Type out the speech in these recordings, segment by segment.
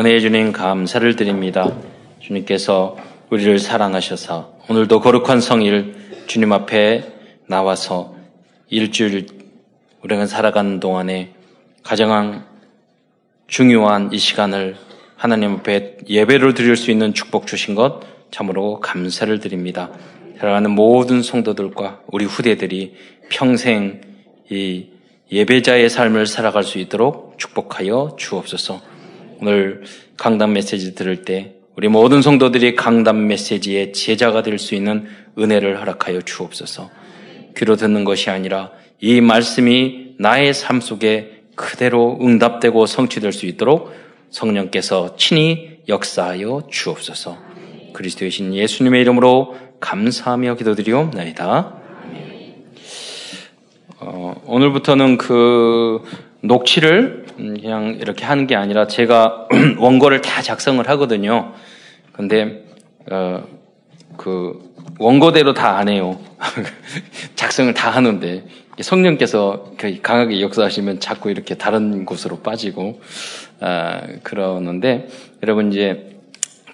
은혜의 주님 감사를 드립니다. 주님께서 우리를 사랑하셔서 오늘도 거룩한 성일 주님 앞에 나와서 일주일 우리가 살아가는 동안에 가장 중요한 이 시간을 하나님 앞에 예배를 드릴 수 있는 축복 주신 것 참으로 감사를 드립니다. 살아가는 모든 성도들과 우리 후대들이 평생 이 예배자의 삶을 살아갈 수 있도록 축복하여 주옵소서. 오늘 강단 메시지 들을 때 우리 모든 성도들이 강단 메시지의 제자가 될 수 있는 은혜를 허락하여 주옵소서. 귀로 듣는 것이 아니라 이 말씀이 나의 삶 속에 그대로 응답되고 성취될 수 있도록 성령께서 친히 역사하여 주옵소서. 그리스도의 신 예수님의 이름으로 감사하며 기도드리옵나이다. 어, 오늘부터는 그 녹취를 그냥 이렇게 하는 게 아니라 제가 원고를 다 작성을 하거든요. 근데 어, 그 원고대로 다 안 해요. 작성을 다 하는데 성령께서 그 강하게 역사하시면 자꾸 이렇게 다른 곳으로 빠지고 아, 그러는데 여러분 이제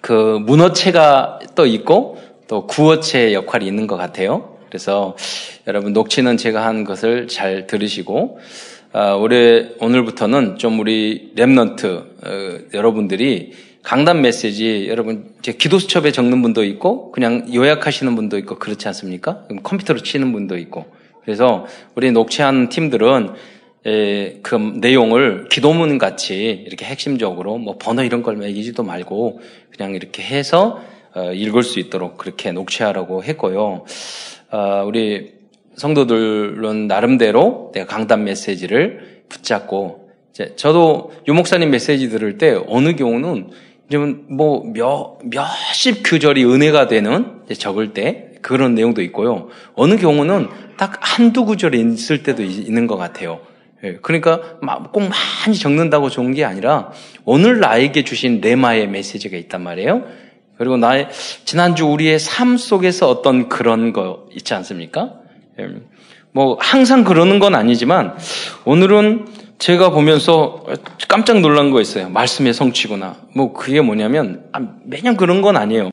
그 문어체가 또 있고 또 구어체 역할이 있는 것 같아요. 그래서 여러분 녹취는 제가 한 것을 잘 들으시고 아, 올해 오늘부터는 좀 우리 Remnant 어, 여러분들이 강단 메시지 여러분 이제 기도 수첩에 적는 분도 있고 그냥 요약하시는 분도 있고 그렇지 않습니까? 컴퓨터로 치는 분도 있고 그래서 우리 녹취한 팀들은 에, 그 내용을 기도문 같이 이렇게 핵심적으로 뭐 번호 이런 걸 매기지도 말고 그냥 이렇게 해서 어, 읽을 수 있도록 그렇게 녹취하라고 했고요. 어, 우리 성도들은 나름대로 내가 강단 메시지를 붙잡고 저도 유목사님 메시지 들을 때 어느 경우는 뭐 몇 몇십 규절이 은혜가 되는 적을 때 그런 내용도 있고요. 어느 경우는 딱 한두 구절이 있을 때도 있는 것 같아요. 예, 그러니까 꼭 많이 적는다고 좋은 게 아니라 오늘 나에게 주신 레마의 메시지가 있단 말이에요. 그리고 나의 지난주 우리의 삶 속에서 어떤 그런 거 있지 않습니까? 예, 뭐 항상 그러는 건 아니지만 오늘은 제가 보면서 깜짝 놀란 거 있어요. 말씀의 성취구나. 뭐 그게 뭐냐면 아, 매년 그런 건 아니에요.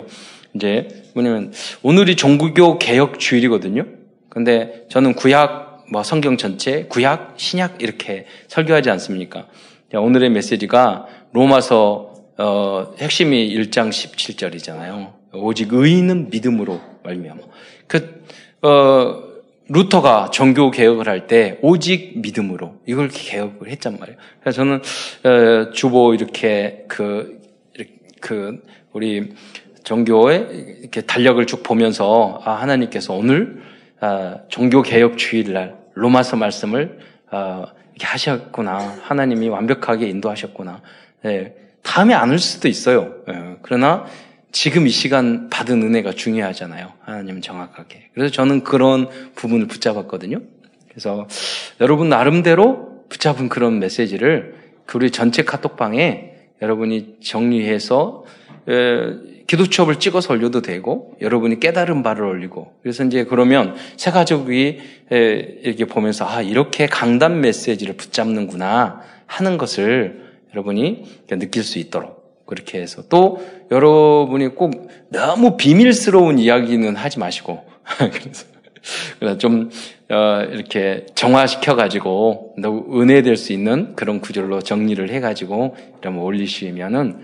이제 뭐냐면 오늘이 종구교 개혁 주일이거든요. 근데 저는 구약 뭐 성경 전체 구약 신약 이렇게 설교하지 않습니까? 오늘의 메시지가 로마서 어, 핵심이 1장 17절이잖아요. 오직 의인은 믿음으로 말미암아. 그 어, 루터가 종교 개혁을 할 때 오직 믿음으로 이걸 개혁을 했단 말이에요. 그래서 저는 어, 주보 이렇게 그, 그 우리 종교의 이렇게 달력을 쭉 보면서 아, 하나님께서 오늘 아, 종교 개혁 주일날 로마서 말씀을 아, 이렇게 하셨구나. 하나님이 완벽하게 인도하셨구나. 네, 다음에 안 올 수도 있어요. 네, 그러나 지금 이 시간 받은 은혜가 중요하잖아요. 하나님 정확하게. 그래서 저는 그런 부분을 붙잡았거든요. 그래서 여러분 나름대로 붙잡은 그런 메시지를 그 우리 전체 카톡방에 여러분이 정리해서 기도 추업을 찍어서 올려도 되고 여러분이 깨달은 바를 올리고 그래서 이제 그러면 새 가족이 이렇게 보면서 아 이렇게 강단 메시지를 붙잡는구나 하는 것을 여러분이 느낄 수 있도록 그렇게 해서 또 여러분이 꼭 너무 비밀스러운 이야기는 하지 마시고 그래서 좀 어, 이렇게 정화시켜 가지고 은혜될 수 있는 그런 구절로 정리를 해 가지고 이러면 올리시면은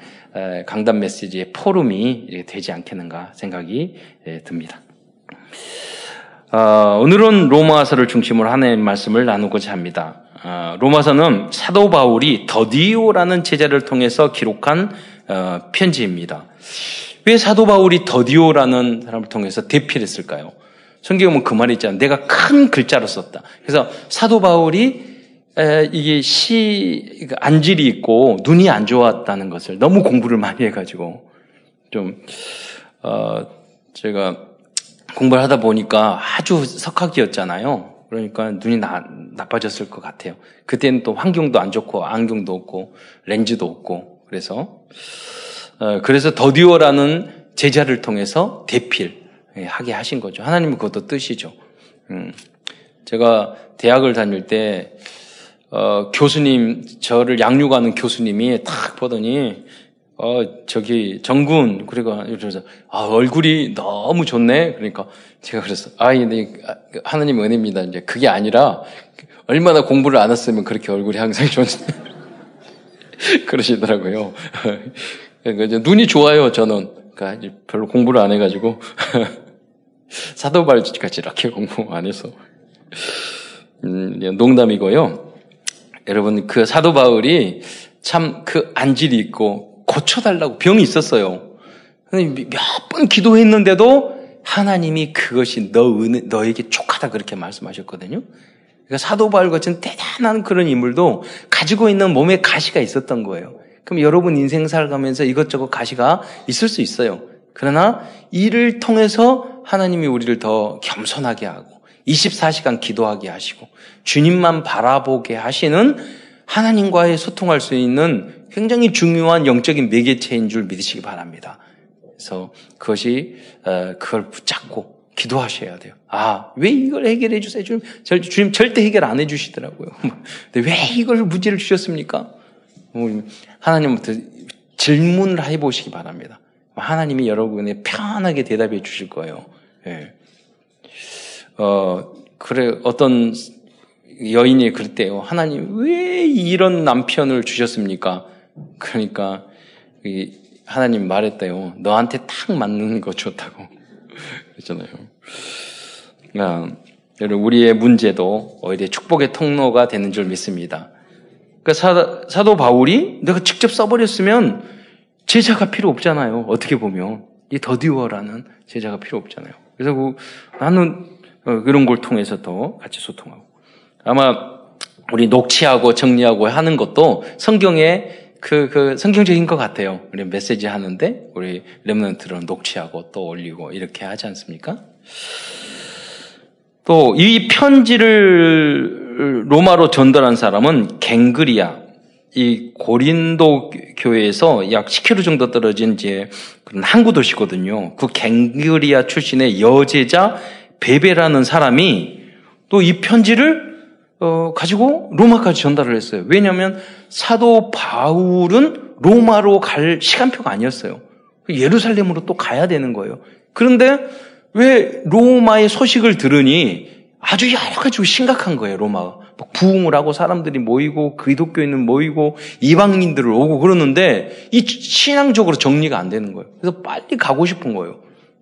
강단 메시지의 포럼이 되지 않겠는가 생각이 듭니다. 어, 오늘은 로마서를 중심으로 하나님 말씀을 나누고자 합니다. 어, 로마서는 사도 바울이 더디오라는 제자를 통해서 기록한 어, 편지입니다. 왜 사도 바울이 더디오라는 사람을 통해서 대필했을까요? 보면 그 말이 있잖아요. 내가 큰 글자로 썼다. 그래서 사도 바울이 이게 시그 안질이 있고 눈이 안 좋았다는 것을 너무 공부를 많이 해가지고 좀 어, 제가 공부를 하다 보니까 아주 석학이었잖아요. 그러니까 눈이 나, 나빠졌을 것 같아요. 그때는 또 환경도 안 좋고 안경도 없고 렌즈도 없고 그래서 어, 그래서 더디오라는 제자를 통해서 대필 예, 하게 하신 거죠. 하나님은 그것도 뜻이죠. 음, 제가 대학을 다닐 때 어, 교수님 저를 양육하는 교수님이 딱 보더니 어, 저기, 정군, 그리고, 이러면서, 아, 얼굴이 너무 좋네? 그러니까, 제가 그랬어. 아, 네, 하나님 은혜입니다. 이제 그게 아니라, 얼마나 공부를 안 했으면 그렇게 얼굴이 항상 좋은지. 그러시더라고요. 그러니까 이제 눈이 좋아요, 저는. 그러니까 별로 공부를 안 해가지고. 사도발까지 이렇게 공부 안 해서. 음, 농담이고요. 여러분, 그 사도 바울이 참 그 안질이 있고 고쳐달라고 병이 있었어요. 몇 번 기도했는데도 하나님이 그것이 너 은, 너에게 촉하다 그렇게 말씀하셨거든요. 그러니까 사도 바울 같은 대단한 그런 인물도 가지고 있는 몸에 가시가 있었던 거예요. 그럼 여러분 인생 살가면서 이것저것 가시가 있을 수 있어요. 그러나 이를 통해서 하나님이 우리를 더 겸손하게 하고 24시간 기도하게 하시고 주님만 바라보게 하시는 하나님과의 소통할 수 있는 굉장히 중요한 영적인 매개체인 줄 믿으시기 바랍니다. 그래서 그것이 어, 그걸 붙잡고 기도하셔야 돼요. 아, 왜 이걸 해결해 주세요? 주님, 주님 절대 해결 안 해 주시더라고요. 근데 왜 이걸 문제를 주셨습니까? 뭐, 하나님부터 질문을 해 보시기 바랍니다. 하나님이 여러분의 편하게 대답해 주실 거예요. 예. 어, 그래, 어떤 여인이 그랬대요. 하나님, 왜 이런 남편을 주셨습니까? 그러니까, 하나님 말했대요. 너한테 딱 맞는 거 줬다고. 그랬잖아요. 아, 여러분, 우리의 문제도 오히려 축복의 통로가 되는 줄 믿습니다. 그러니까 사, 사도 바울이 내가 직접 써버렸으면 제자가 필요 없잖아요. 어떻게 보면. 이 더디워라는 제자가 필요 없잖아요. 그래서 그, 나는 어, 그런 걸 통해서 더 같이 소통하고. 아마 우리 녹취하고 정리하고 하는 것도 성경에 그, 그, 성경적인 것 같아요. 우리 메시지 하는데, 우리 렘넌트는 녹취하고 또 올리고 이렇게 하지 않습니까? 또, 이 편지를 로마로 전달한 사람은 갱그리아, 이 고린도 교회에서 약 10km 정도 떨어진 이제 그런 항구 도시거든요. 그 갱그리아 출신의 여제자 베베라는 사람이 또 이 편지를 어, 가지고 로마까지 전달을 했어요. 왜냐하면 사도 바울은 로마로 갈 시간표가 아니었어요. 예루살렘으로 또 가야 되는 거예요. 그런데 왜 로마의 소식을 들으니 아주 여러 가지 심각한 거예요, 로마가. 부흥을 하고 사람들이 모이고 기독교인은 모이고 이방인들 을 오고 그러는데 이 신앙적으로 정리가 안 되는 거예요. 그래서 빨리 가고 싶은 거예요.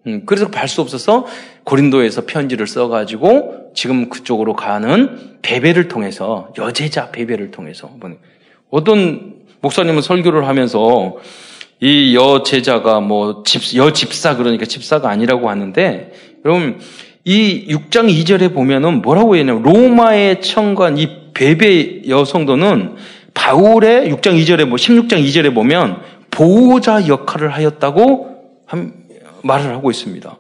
음, 그래서 갈 수 없어서 고린도에서 편지를 써가지고 지금 그쪽으로 가는 베베를 통해서 여제자 베베를 통해서 어떤 목사님은 설교를 하면서 이 여제자가 뭐 집, 여집사 그러니까 집사가 아니라고 하는데 여러분 이 6장 2절에 보면은 뭐라고 했냐면 로마의 청관 이 베베 여성도는 바울의 6장 2절에 뭐 16장 2절에 보면 보호자 역할을 하였다고 말을 하고 있습니다.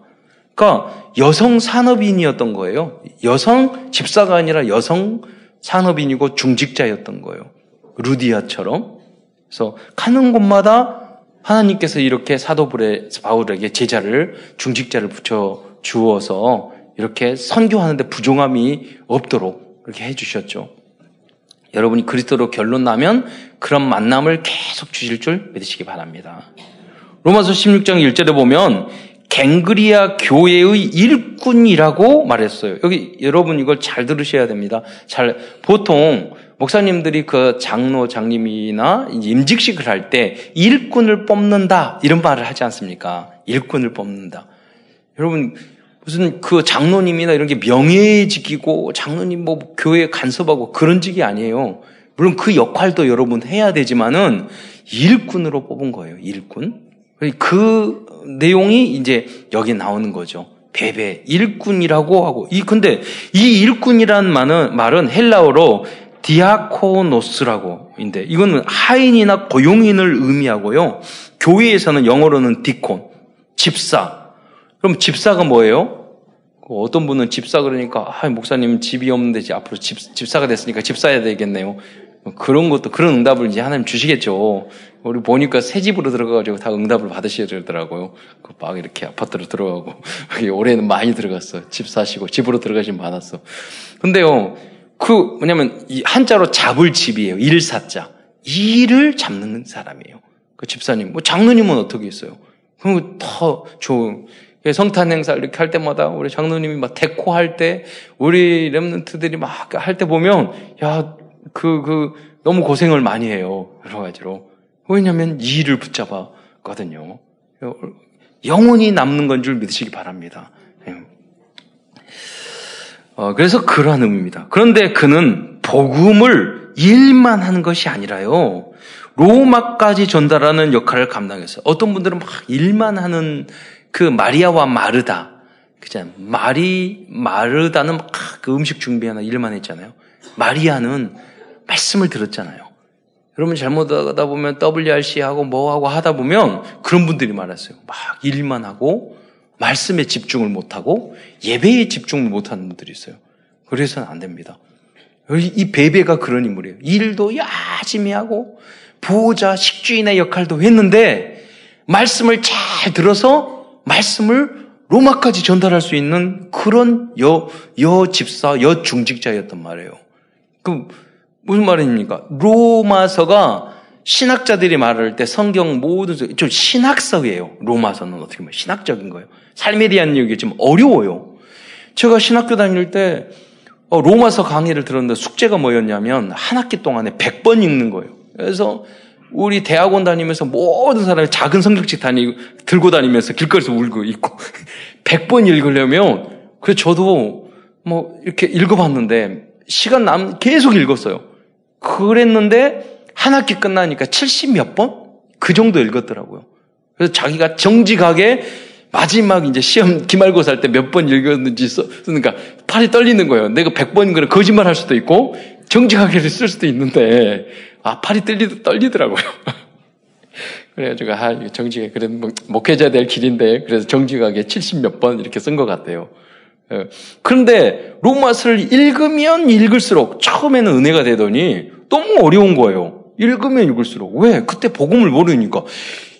그러니까 여성 산업인이었던 거예요. 여성 집사가 아니라 여성 산업인이고 중직자였던 거예요. 루디아처럼. 그래서 가는 곳마다 하나님께서 이렇게 사도 바울에게 제자를 중직자를 붙여 주어서 이렇게 선교하는데 부종함이 없도록 그렇게 해주셨죠. 여러분이 그리스도로 결론 나면 그런 만남을 계속 주실 줄 믿으시기 바랍니다. 로마서 16장 1절에 보면 갱그리아 교회의 일꾼이라고 말했어요. 여기 여러분 이걸 잘 들으셔야 됩니다. 잘 보통 목사님들이 그 장로 장님이나 임직식을 할 때 일꾼을 뽑는다 이런 말을 하지 않습니까? 일꾼을 뽑는다. 여러분 무슨 그 장로님이나 이런 게 명예 지키고 장로님 뭐 교회 간섭하고 그런 직이 아니에요. 물론 그 역할도 여러분 해야 되지만은 일꾼으로 뽑은 거예요. 일꾼. 그 내용이 이제 여기 나오는 거죠. 베베, 일꾼이라고 하고, 이, 근데 이 일꾼이란 말은, 말은 헬라어로 디아코노스라고, 인데, 이거는 하인이나 고용인을 의미하고요. 교회에서는 영어로는 디콘, 집사. 그럼 집사가 뭐예요? 그 어떤 분은 집사 그러니까, 아, 목사님 집이 없는데 앞으로 집, 집사가 됐으니까 집사해야 되겠네요. 뭐 그런 것도 그런 응답을 이제 하나님 주시겠죠. 우리 보니까 새 집으로 들어가가지고 다 응답을 받으셔야 되더라고요. 그막 이렇게 아파트로 들어가고 올해는 많이 들어갔어. 집 사시고 집으로 들어가시면 많았어. 근데요, 그 뭐냐면 이 한자로 잡을 집이에요. 일사자. 일을 잡는 사람이에요. 그 집사님. 뭐 장로님은 어떻게 있어요? 그럼 더 좋은 성탄 행사 이렇게 할 때마다 우리 장로님이 막 데코 할 때 우리 렘넌트들이 막 할 때 보면 야 그그 그 너무 고생을 많이 해요 여러 가지로 왜냐하면 이 일을 붙잡았거든요. 영원히 남는 건 줄 믿으시기 바랍니다. 예. 어, 그래서 그러한 의미입니다. 그런데 그는 복음을 일만 하는 것이 아니라요. 로마까지 전달하는 역할을 감당했어요. 어떤 분들은 막 일만 하는 그 마리아와 마르다. 그잖아요. 마리, 마르다는 막 그 음식 준비하는 일만 했잖아요. 마리아는 말씀을 들었잖아요. 여러분 잘못하다 보면 WRC 하고 뭐 하고 하다 보면 그런 분들이 많았어요. 막 일만 하고 말씀에 집중을 못 하고 예배에 집중을 못 하는 분들이 있어요. 그래서는 안 됩니다. 이 베베가 그런 인물이에요. 일도 열심히 하고 부호자 식주인의 역할도 했는데 말씀을 잘 들어서 말씀을 로마까지 전달할 수 있는 그런 여, 여 집사, 여 중직자였단 말이에요. 그 무슨 말입니까? 로마서가 신학자들이 말할 때 성경 모든 좀 신학서예요. 로마서는 어떻게 보면 신학적인 거예요. 삶에 대한 얘기 좀 어려워요. 제가 신학교 다닐 때 어, 로마서 강의를 들었는데 숙제가 뭐였냐면 한 학기 동안에 100번 읽는 거예요. 그래서 우리 대학원 다니면서 모든 사람이 작은 성경책 다니고 들고 다니면서 길거리에서 울고 있고 100번 읽으려면 그래서 저도 뭐 이렇게 읽어봤는데 시간 남 계속 읽었어요. 그랬는데 한 학기 끝나니까 70 몇 번? 그 정도 읽었더라고요. 그래서 자기가 정직하게 마지막 이제 시험 기말고사 할 때 몇 번 읽었는지 써, 그러니까 팔이 떨리는 거예요. 내가 100번 그래 거짓말 할 수도 있고 정직하게 쓸 수도 있는데 아 팔이 떨리, 떨리더라고요. 그래가지고 아 정직하게 뭐, 목회자 될 길인데 그래서 정직하게 70 몇 번 이렇게 쓴 것 같아요. 예. 그런데 로마서를 읽으면 읽을수록 처음에는 은혜가 되더니 너무 어려운 거예요. 읽으면 읽을수록. 왜? 그때 복음을 모르니까.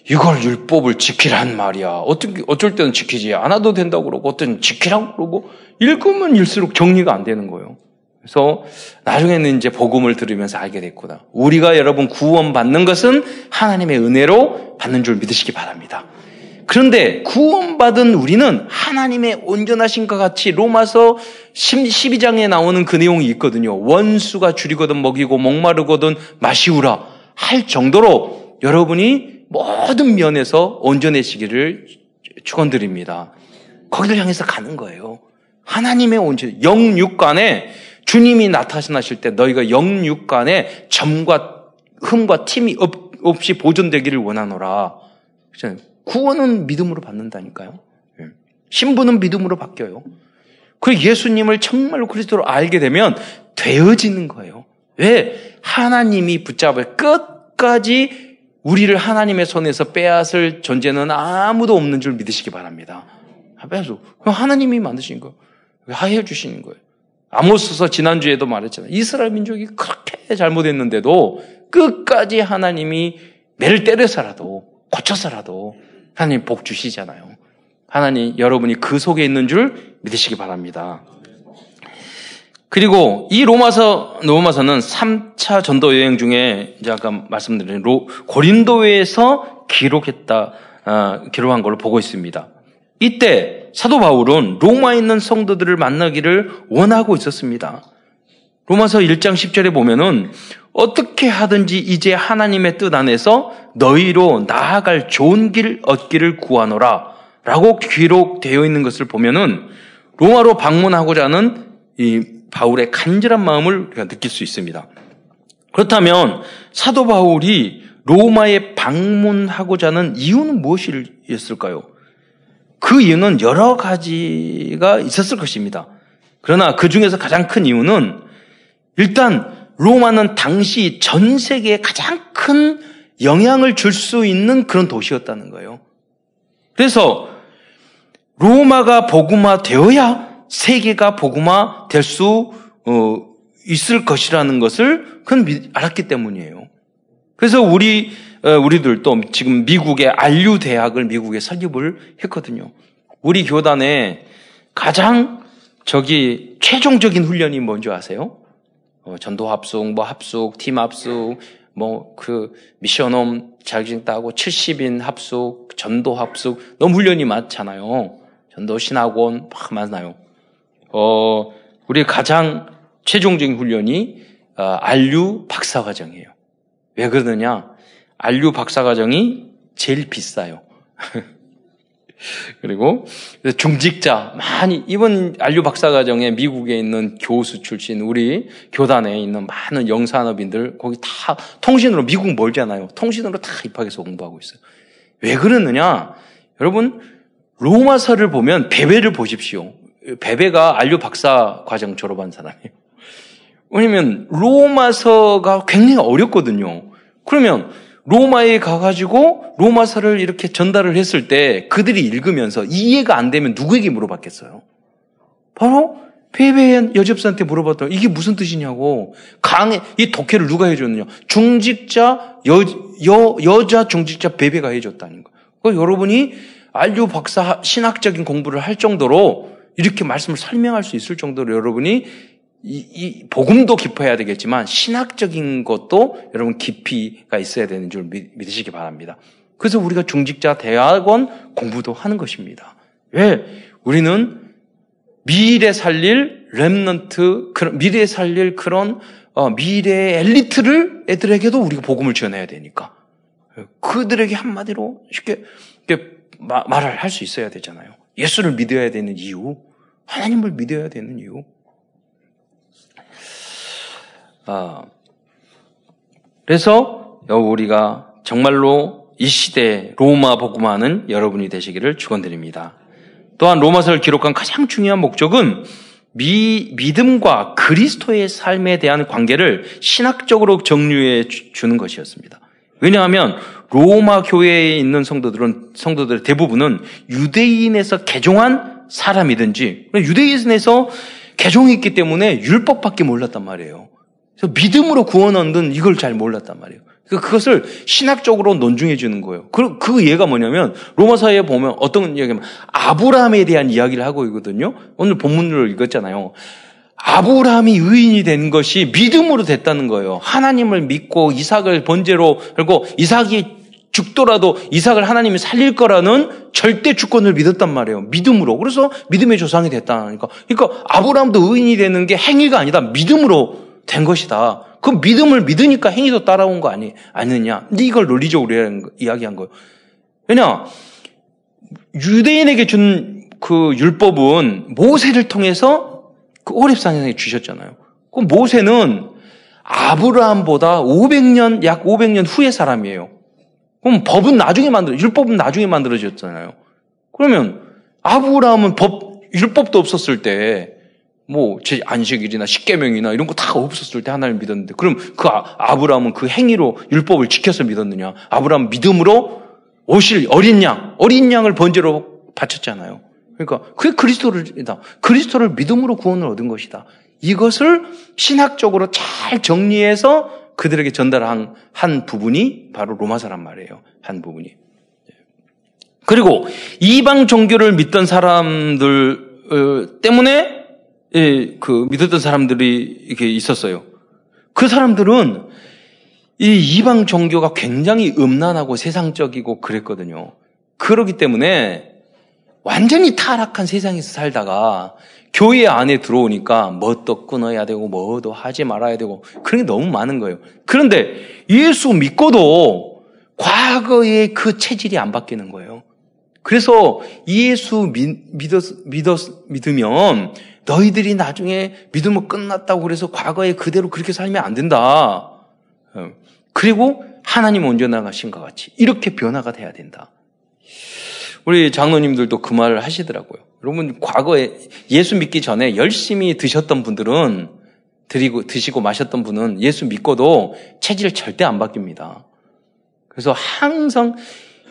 이걸 율법을 지키란 말이야. 어떻게, 어쩔 때는 지키지 않아도 된다고 그러고, 어떤 지키라고 그러고, 읽으면 읽을수록 정리가 안 되는 거예요. 그래서 나중에는 이제 복음을 들으면서 알게 됐구나. 우리가 여러분 구원 받는 것은 하나님의 은혜로 받는 줄 믿으시기 바랍니다. 그런데 구원받은 우리는 하나님의 온전하신 것 같이 로마서 12장에 나오는 그 내용이 있거든요. 원수가 줄이거든 먹이고 목마르거든 마시우라 할 정도로 여러분이 모든 면에서 온전해지기를 축원드립니다. 거기를 향해서 가는 거예요. 하나님의 온전, 영육간에 주님이 나타나실 때 너희가 영육간에 점과 흠과 팀이 없, 없이 보존되기를 원하노라. 구원은 믿음으로 받는다니까요. 예. 신부는 믿음으로 바뀌어요. 그 예수님을 정말로 그리스도로 알게 되면 되어지는 거예요. 왜? 하나님이 붙잡을 끝까지 우리를 하나님의 손에서 빼앗을 존재는 아무도 없는 줄 믿으시기 바랍니다. 빼앗어. 하나님이 만드신 거. 하해 주시는 거예요. 아모스서 지난주에도 말했잖아요. 이스라엘 민족이 그렇게 잘못했는데도 끝까지 하나님이 매를 때려서라도 고쳐서라도 하나님 복 주시잖아요. 하나님 여러분이 그 속에 있는 줄 믿으시기 바랍니다. 그리고 이 로마서 로마서는 3차 전도 여행 중에 이제 아까 말씀드린 로, 고린도에서 기록했다 어, 기록한 걸로 보고 있습니다. 이때 사도 바울은 로마에 있는 성도들을 만나기를 원하고 있었습니다. 로마서 1장 10절에 보면은 어떻게 하든지 이제 하나님의 뜻 안에서 너희로 나아갈 좋은 길 얻기를 구하노라 라고 기록되어 있는 것을 보면은 로마로 방문하고자 하는 이 바울의 간절한 마음을 우리가 느낄 수 있습니다. 그렇다면 사도 바울이 로마에 방문하고자 하는 이유는 무엇이었을까요? 그 이유는 여러 가지가 있었을 것입니다. 그러나 그 중에서 가장 큰 이유는 일단 로마는 당시 전 세계에 가장 큰 영향을 줄 수 있는 그런 도시였다는 거예요. 그래서 로마가 복음화 되어야 세계가 복음화 될수 어, 있을 것이라는 것을 그건 알았기 때문이에요. 그래서 우리 어, 우리들도 지금 미국의 안류 대학을 미국에 설립을 했거든요. 우리 교단에 가장 저기 최종적인 훈련이 뭔지 아세요? 어, 전도 합숙, 뭐 합숙, 팀 합숙, 뭐 그 미션홈 자격증 따고 70인 합숙, 전도 합숙 너무 훈련이 많잖아요. 전도 신학원 막 많아요. 어, 우리 가장 최종적인 훈련이 어, 안류 박사과정이에요. 왜 그러느냐? 안류 박사과정이 제일 비싸요. 그리고 중직자 많이 이번 안류 박사과정에 미국에 있는 교수 출신 우리 교단에 있는 많은 영산업인들 거기 다 통신으로 미국 멀잖아요. 통신으로 다 입학해서 공부하고 있어요. 왜 그러느냐? 여러분 로마서를 보면 베베를 보십시오. 베베가 안류 박사 과정 졸업한 사람이에요. 왜냐면 로마서가 굉장히 어렵거든요. 그러면 로마에 가가지고 로마서를 이렇게 전달을 했을 때 그들이 읽으면서 이해가 안 되면 누구에게 물어봤겠어요? 바로 페베의 여접사한테 물어봤더니 이게 무슨 뜻이냐고 강의 이 독해를 누가 해줬느냐 중직자 여, 여 여자 중직자 베베가 해줬다는 거. 그 여러분이 안류 박사 신학적인 공부를 할 정도로 이렇게 말씀을 설명할 수 있을 정도로 여러분이 이, 이, 복음도 깊어야 되겠지만 신학적인 것도 여러분 깊이가 있어야 되는 줄 믿, 믿으시기 바랍니다. 그래서 우리가 중직자 대학원 공부도 하는 것입니다. 왜? 우리는 미래 살릴 렘넌트, 미래 살릴 그런 어, 미래 엘리트를 애들에게도 우리가 복음을 전해야 되니까 그들에게 한마디로 쉽게 말을 할 수 있어야 되잖아요. 예수를 믿어야 되는 이유, 하나님을 믿어야 되는 이유. 아, 그래서 우리가 정말로 이 시대 로마 복음화는 여러분이 되시기를 축원드립니다. 또한 로마서를 기록한 가장 중요한 목적은 미, 믿음과 그리스도의 삶에 대한 관계를 신학적으로 정리해 주는 것이었습니다. 왜냐하면 로마 교회에 있는 성도들은 성도들 대부분은 유대인에서 개종한 사람이든지 유대인에서 개종이 있기 때문에 율법밖에 몰랐단 말이에요. 그래서 믿음으로 구원 얻는 이걸 잘 몰랐단 말이에요. 그것을 신학적으로 논중해 주는 거예요. 그, 그 예가 뭐냐면 로마서에 보면 어떤 얘기냐면 아브라함에 대한 이야기를 하고 있거든요. 오늘 본문을 읽었잖아요. 아브라함이 의인이 된 것이 믿음으로 됐다는 거예요. 하나님을 믿고 이삭을 번제로 그리고 이삭이 죽더라도 이삭을 하나님이 살릴 거라는 절대 주권을 믿었단 말이에요. 믿음으로. 그래서 믿음의 조상이 됐다니까. 그러니까 아브라함도 의인이 되는 게 행위가 아니다. 믿음으로 된 것이다. 그 믿음을 믿으니까 행위도 따라온 거 아니, 아니냐. 근데 이걸 논리적으로 이야기한 거예요. 왜냐, 유대인에게 준 그 율법은 모세를 통해서 그 오랩산에 주셨잖아요. 그 모세는 아브라함보다 500년, 약 500년 후의 사람이에요. 그럼 법은 나중에 만들어, 율법은 나중에 만들어졌잖아요. 그러면 아브라함은 법, 율법도 없었을 때 뭐, 제 안식일이나 십계명이나 이런 거 다 없었을 때 하나님 믿었는데, 그럼 그 아, 아브라함은 그 행위로 율법을 지켜서 믿었느냐? 아브라함 믿음으로 오실 어린 양, 어린 양을 번제로 바쳤잖아요. 그러니까 그게 그리스도를이다. 그리스도를 믿음으로 구원을 얻은 것이다. 이것을 신학적으로 잘 정리해서 그들에게 전달한 한 부분이 바로 로마사란 말이에요. 한 부분이. 그리고 이방 종교를 믿던 사람들 어, 때문에 예, 그 믿었던 사람들이 이렇게 있었어요. 그 사람들은 이 이방 종교가 굉장히 음란하고 세상적이고 그랬거든요. 그러기 때문에 완전히 타락한 세상에서 살다가 교회 안에 들어오니까 뭣도 끊어야 되고 뭐도 하지 말아야 되고 그런 게 너무 많은 거예요. 그런데 예수 믿고도 과거의 그 체질이 안 바뀌는 거예요. 그래서 예수 믿, 믿었, 믿었, 믿으면 너희들이 나중에 믿으면 끝났다고 그래서 과거에 그대로 그렇게 살면 안 된다. 어. 그리고 하나님 언제 나가신 것 같이 이렇게 변화가 돼야 된다. 우리 장로님들도 그 말을 하시더라고요. 여러분 과거에 예수 믿기 전에 열심히 드셨던 분들은 드리고 드시고 마셨던 분은 예수 믿고도 체질 절대 안 바뀝니다. 그래서 항상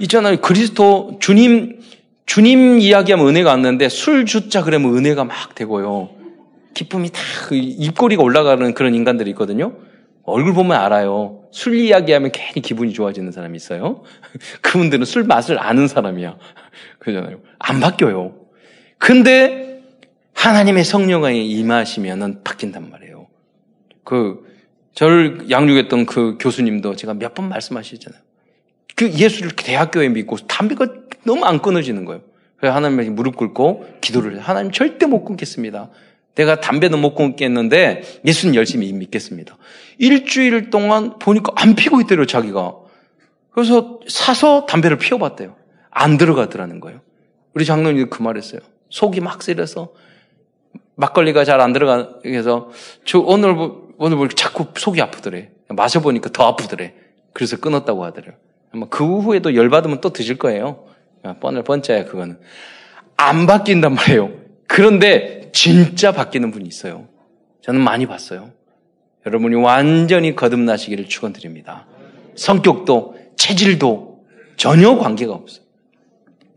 있잖아요. 그리스도 주님 주님 이야기하면 은혜가 왔는데 술 주자 그러면 은혜가 막 되고요. 기쁨이 다그 입꼬리가 올라가는 그런 인간들이 있거든요. 얼굴 보면 알아요. 술 이야기하면 괜히 기분이 좋아지는 사람이 있어요. 그분들은 술 맛을 아는 사람이야. 그러잖아요. 안 바뀌어요. 근데 하나님의 성령이 임하시면은 바뀐단 말이에요. 그 저를 양육했던 그 교수님도 제가 몇 번 말씀하시잖아요. 그 예수를 대학교에 믿고 담배가 너무 안 끊어지는 거예요. 그래서 하나님에게 무릎 꿇고 기도를 해. 하나님 절대 못 끊겠습니다. 내가 담배는 못 끊겠는데 예수는 열심히 믿겠습니다. 일주일 동안 보니까 안 피고 있더래요, 자기가. 그래서 사서 담배를 피워봤대요. 안 들어가더라는 거예요. 우리 장로님이 그 말했어요. 속이 막 쓰려서 막걸리가 잘 안 들어가, 그래서 저 오늘, 오늘 뭐 자꾸 속이 아프더래. 마셔보니까 더 아프더래. 그래서 끊었다고 하더래요. 아마 그 후에도 열받으면 또 드실 거예요. 뻔을 번짜야, 그거는. 안 바뀐단 말이에요. 그런데 진짜 바뀌는 분이 있어요. 저는 많이 봤어요. 여러분이 완전히 거듭나시기를 축원드립니다. 성격도 체질도 전혀 관계가 없어요.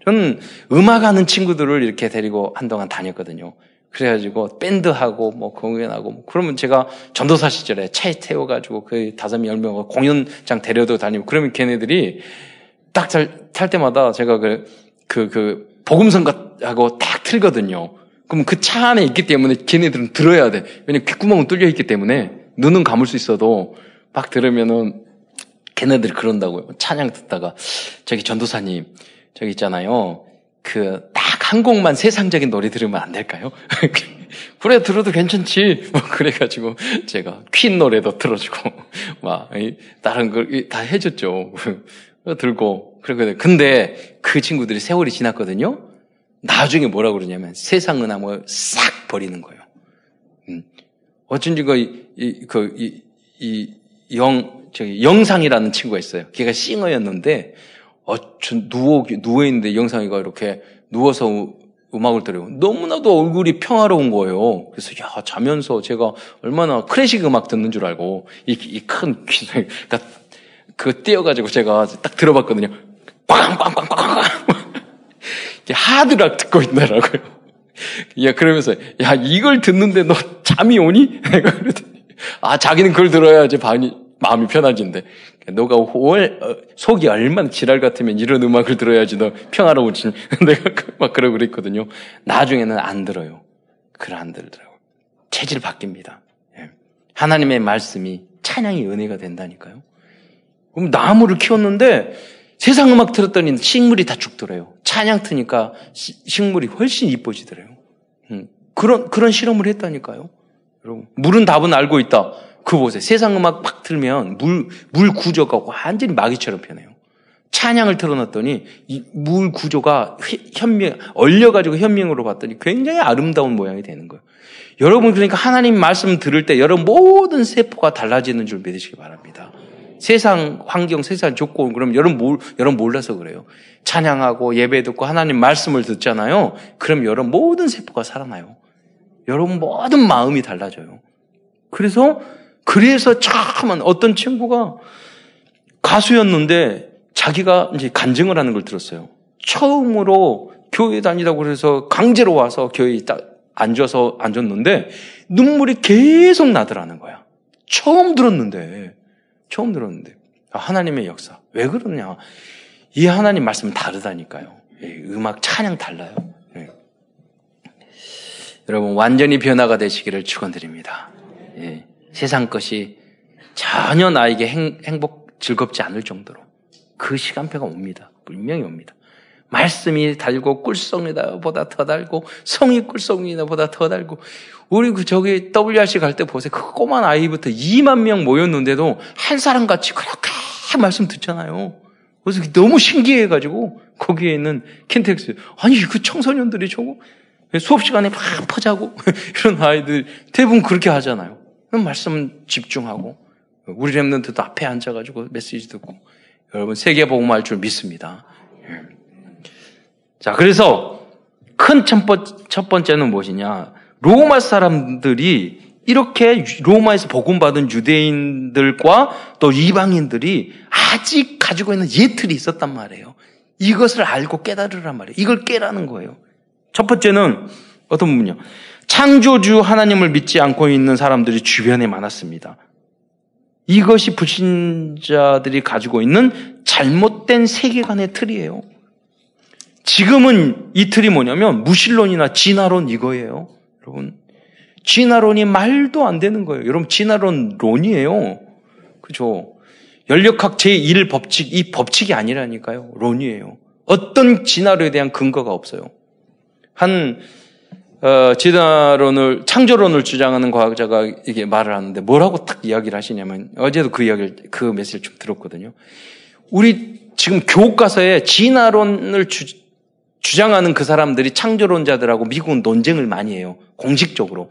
저는 음악하는 친구들을 이렇게 데리고 한동안 다녔거든요. 그래가지고 밴드하고 뭐 공연하고 뭐 그러면 제가 전도사 시절에 차에 태워가지고 그 다섯 명, 열 명 공연장 데려도 다니고 그러면 걔네들이 딱 탈 때마다 제가 그, 그, 그, 복음성하고 딱 틀거든요. 그럼 그 차 안에 있기 때문에 걔네들은 들어야 돼. 왜냐면 귓구멍은 뚫려 있기 때문에 눈은 감을 수 있어도 막 들으면은 걔네들이 그런다고요. 찬양 듣다가 저기 전도사님 저기 있잖아요. 그 딱 한 곡만 세상적인 노래 들으면 안 될까요? 그래 들어도 괜찮지. 뭐 그래가지고 제가 퀸 노래도 틀어주고 막 다른 걸 다 해줬죠. 들고 그러거든. 근데 그 친구들이 세월이 지났거든요. 나중에 뭐라 그러냐면 세상 은함을 싹 버리는 거예요. 음. 어쩐지 그, 이, 그, 이, 이, 영, 저기, 영상이라는 친구가 있어요. 걔가 싱어였는데, 어, 누워, 누워있는데 영상이가 이렇게 누워서 음악을 들어요. 너무나도 얼굴이 평화로운 거예요. 그래서, 야, 자면서 제가 얼마나 클래식 음악 듣는 줄 알고, 이, 이 그러니까, 그 띄어가지고 제가 딱 들어봤거든요. 빵빵빵빵빵! 하드락 듣고 있더라고요. 야, 그러면서, 야, 이걸 듣는데 너 잠이 오니? 내가 그러더니, 아, 자기는 그걸 들어야지 마음이, 마음이 편해진대. 너가 월, 어, 속이 얼마나 지랄 같으면 이런 음악을 들어야지 너 평화로우지. 내가 그, 막 그러고 그랬거든요. 나중에는 안 들어요. 그걸 안 들더라고요. 체질 바뀝니다. 예. 하나님의 말씀이 찬양이 은혜가 된다니까요. 그럼 나무를 키웠는데 세상 음악 들었더니 식물이 다 죽더래요. 찬양 트니까 식물이 훨씬 이뻐지더래요. 음, 그런, 그런 실험을 했다니까요. 여러분, 물은 답은 알고 있다. 그거 보세요. 세상 음악 팍 틀면 물, 물 구조가 완전히 마귀처럼 변해요. 찬양을 틀어놨더니 물 구조가 현명, 얼려가지고 현명으로 봤더니 굉장히 아름다운 모양이 되는 거예요. 여러분, 그러니까 하나님 말씀 들을 때 여러분 모든 세포가 달라지는 줄 믿으시기 바랍니다. 세상 환경, 세상 조건, 그럼 여러분 몰, 여러분 몰라서 그래요. 찬양하고 예배 듣고 하나님 말씀을 듣잖아요. 그럼 여러분 모든 세포가 살아나요. 여러분 모든 마음이 달라져요. 그래서, 그래서 참 어떤 친구가 가수였는데 자기가 이제 간증을 하는 걸 들었어요. 처음으로 교회 다니다고 그래서 강제로 와서 교회에 딱 앉아서 앉았는데 눈물이 계속 나더라는 거야. 처음 들었는데. 처음 들었는데. 아, 하나님의 역사. 왜 그러냐. 이 하나님 말씀은 다르다니까요. 예, 음악, 찬양 달라요. 예. 여러분, 완전히 변화가 되시기를 축원드립니다. 예. 세상 것이 전혀 나에게 행, 행복, 즐겁지 않을 정도로 그 시간표가 옵니다. 분명히 옵니다. 말씀이 달고 꿀송이다 보다 더 달고 성이 꿀송이다 보다 더 달고 우리 그 저기 WRC 갈 때 보세요. 그 꼬만 아이부터 2만 명 모였는데도 한 사람 같이 그렇게 말씀 듣잖아요. 그래서 너무 신기해가지고 거기에 있는 킨텍스 아니 그 청소년들이 저거 수업 시간에 막 퍼자고 이런 아이들 대부분 그렇게 하잖아요. 말씀 집중하고 우리 랩런트도 앞에 앉아가지고 메시지 듣고 여러분 세계 복음할 줄 믿습니다. 예. 자 그래서 큰 첫 번째는 무엇이냐? 로마 사람들이 이렇게 로마에서 복음받은 유대인들과 또 이방인들이 아직 가지고 있는 예틀이 있었단 말이에요. 이것을 알고 깨달으란 말이에요. 이걸 깨라는 거예요. 첫 번째는 어떤 부분이요? 창조주 하나님을 믿지 않고 있는 사람들이 주변에 많았습니다. 이것이 불신자들이 가지고 있는 잘못된 세계관의 틀이에요. 지금은 이 틀이 뭐냐면 무신론이나 진화론 이거예요. 여러분. 진화론이 말도 안 되는 거예요. 여러분, 진화론 론이에요. 그죠? 연력학 제1 법칙, 이 법칙이 아니라니까요. 론이에요. 어떤 진화론에 대한 근거가 없어요. 한, 어, 진화론을, 창조론을 주장하는 과학자가 이게 말을 하는데 뭐라고 딱 이야기를 하시냐면, 어제도 그 이야기를, 그 메시지를 좀 들었거든요. 우리 지금 교과서에 진화론을 주, 주장하는 그 사람들이 창조론자들하고 미국은 논쟁을 많이 해요. 공식적으로.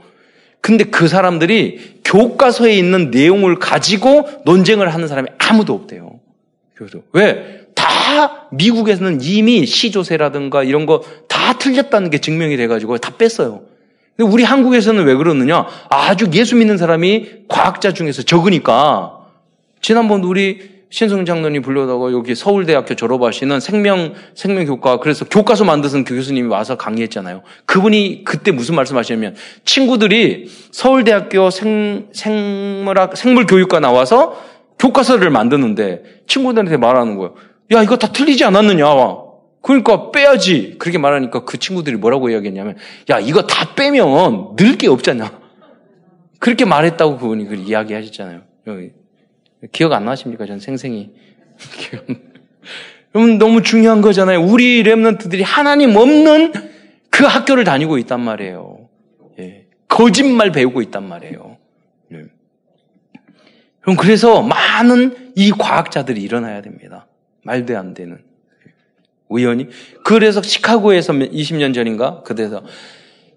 근데 그 사람들이 교과서에 있는 내용을 가지고 논쟁을 하는 사람이 아무도 없대요. 그래서 왜? 다 미국에서는 이미 시조세라든가 이런 거 다 틀렸다는 게 증명이 돼가지고 다 뺐어요. 근데 우리 한국에서는 왜 그러느냐? 아주 예수 믿는 사람이 과학자 중에서 적으니까 지난번 우리 신성 장로님 불러다가 여기 서울대학교 졸업하시는 생명 생명 교과 그래서 교과서 만드는 교수님이 와서 강의했잖아요. 그분이 그때 무슨 말씀하시냐면 친구들이 서울대학교 생 생물학 생물교육과 나와서 교과서를 만드는데 친구들한테 말하는 거예요. 야 이거 다 틀리지 않았느냐? 그러니까 빼야지. 그렇게 말하니까 그 친구들이 뭐라고 이야기했냐면 야 이거 다 빼면 늘 게 없잖아. 그렇게 말했다고 그분이 그 이야기 하셨잖아요. 여기. 기억 안 나십니까? 전 생생히. 여러분 너무 중요한 거잖아요. 우리 랩런트들이 하나님 없는 그 학교를 다니고 있단 말이에요. 예. 거짓말 배우고 있단 말이에요. 예. 그럼 그래서 많은 이 과학자들이 일어나야 됩니다. 말도 안 되는. 우연히. 그래서 시카고에서 20년 전인가? 그래서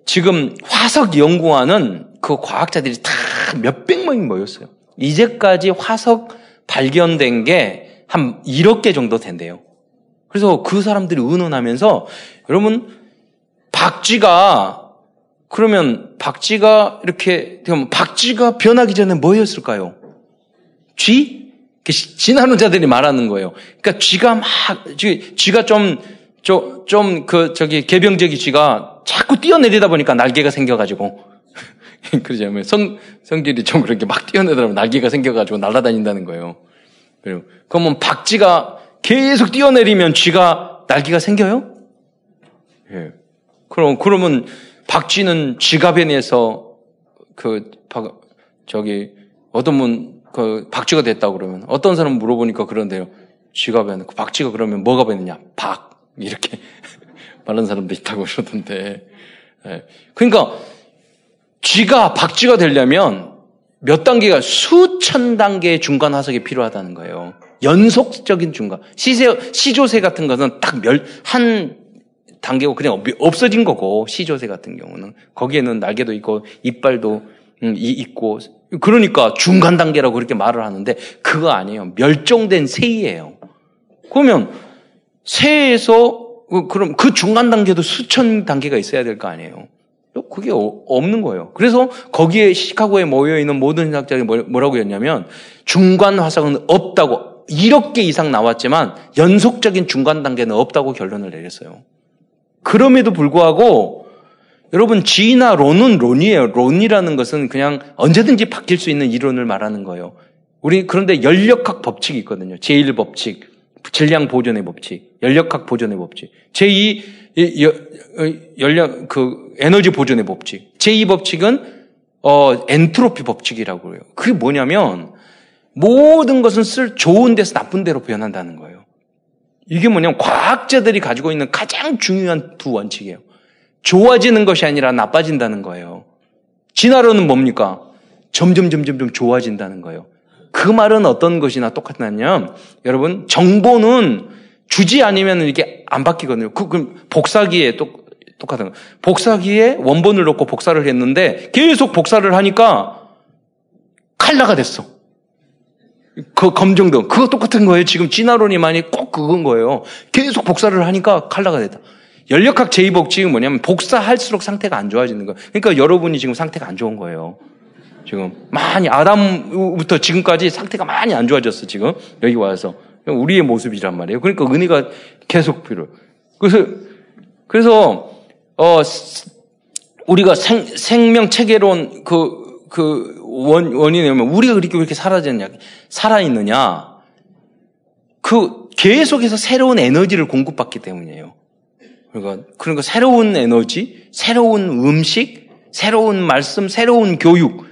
지금 화석 연구하는 그 과학자들이 다 몇백 명이 모였어요. 이제까지 화석 발견된 게 한 1억 개 정도 된대요. 그래서 그 사람들이 의논하면서 여러분 박쥐가 그러면 박쥐가 이렇게 박쥐가 변하기 전에 뭐였을까요? 쥐? 지나는 자들이 말하는 거예요. 그러니까 쥐가 막 쥐가 좀좀 그 저기 개병적이 쥐가 자꾸 뛰어내리다 보니까 날개가 생겨가지고 그러자면 성, 성질이 좀 그렇게 막 뛰어내더라면 날개가 생겨가지고 날아다닌다는 거예요. 그리고, 그러면 박쥐가 계속 뛰어내리면 쥐가 날개가 생겨요? 예. 그럼, 그러면 박쥐는 지갑에 내서 그, 저기, 어떤 분, 그, 박쥐가 됐다고 그러면 어떤 사람 물어보니까 그런데요. 지갑에, 그 박쥐가 그러면 뭐가 되느냐? 박. 이렇게 말하는 사람도 있다고 그러던데. 예. 그러니까 쥐가 박쥐가 되려면 몇 단계가 수천 단계의 중간 화석이 필요하다는 거예요. 연속적인 중간. 시세, 시조새 같은 것은 딱 멸, 한 단계고 그냥 없어진 거고, 시조새 같은 경우는. 거기에는 날개도 있고, 이빨도 음, 있고, 그러니까 중간 단계라고 그렇게 말을 하는데, 그거 아니에요. 멸종된 새이에요. 그러면, 새에서, 그, 그럼 그 중간 단계도 수천 단계가 있어야 될 거 아니에요. 그게 없는 거예요. 그래서 거기에 시카고에 모여 있는 모든 신학자들이 뭐라고 했냐면 중간 화석은 없다고 1억 개 이상 나왔지만 연속적인 중간 단계는 없다고 결론을 내렸어요. 그럼에도 불구하고 여러분 지나 론은 론이에요. 론이라는 것은 그냥 언제든지 바뀔 수 있는 이론을 말하는 거예요. 우리 그런데 연력학 법칙이 있거든요. 제1 법칙, 질량 보존의 법칙, 연력학 보존의 법칙. 제2 연력 그 에너지 보존의 법칙. 제2 법칙은 어 엔트로피 법칙이라고 해요. 그게 뭐냐면 모든 것은 쓸 좋은 데서 나쁜 데로 변한다는 거예요. 이게 뭐냐면 과학자들이 가지고 있는 가장 중요한 두 원칙이에요. 좋아지는 것이 아니라 나빠진다는 거예요. 진화론은 뭡니까? 점점 점점 점 좋아진다는 거예요. 그 말은 어떤 것이나 똑같냐면 여러분 정보는 주지 않으면 이게 안 바뀌거든요. 그, 그 복사기에 똑, 똑같은 거. 복사기에 원본을 넣고 복사를 했는데 계속 복사를 하니까 칼라가 됐어. 그 검정등. 그거 똑같은 거예요. 지금 진화론이 많이 꼭 그건 거예요. 계속 복사를 하니까 칼라가 됐다. 연력학 제2복칙은 뭐냐면 복사할수록 상태가 안 좋아지는 거예요. 그러니까 여러분이 지금 상태가 안 좋은 거예요. 지금 많이 아담부터 지금까지 상태가 많이 안 좋아졌어 지금 여기 와서 우리의 모습이란 말이에요. 그러니까 은혜가 계속 필요. 그래서 그래서 어 우리가 생, 생명 체계론 그, 그 원, 원인이 면 우리가 그렇게 왜 이렇게 사라졌냐, 살아 있느냐. 그 계속해서 새로운 에너지를 공급받기 때문이에요. 그러니까, 그러니까 새로운 에너지, 새로운 음식, 새로운 말씀, 새로운 교육,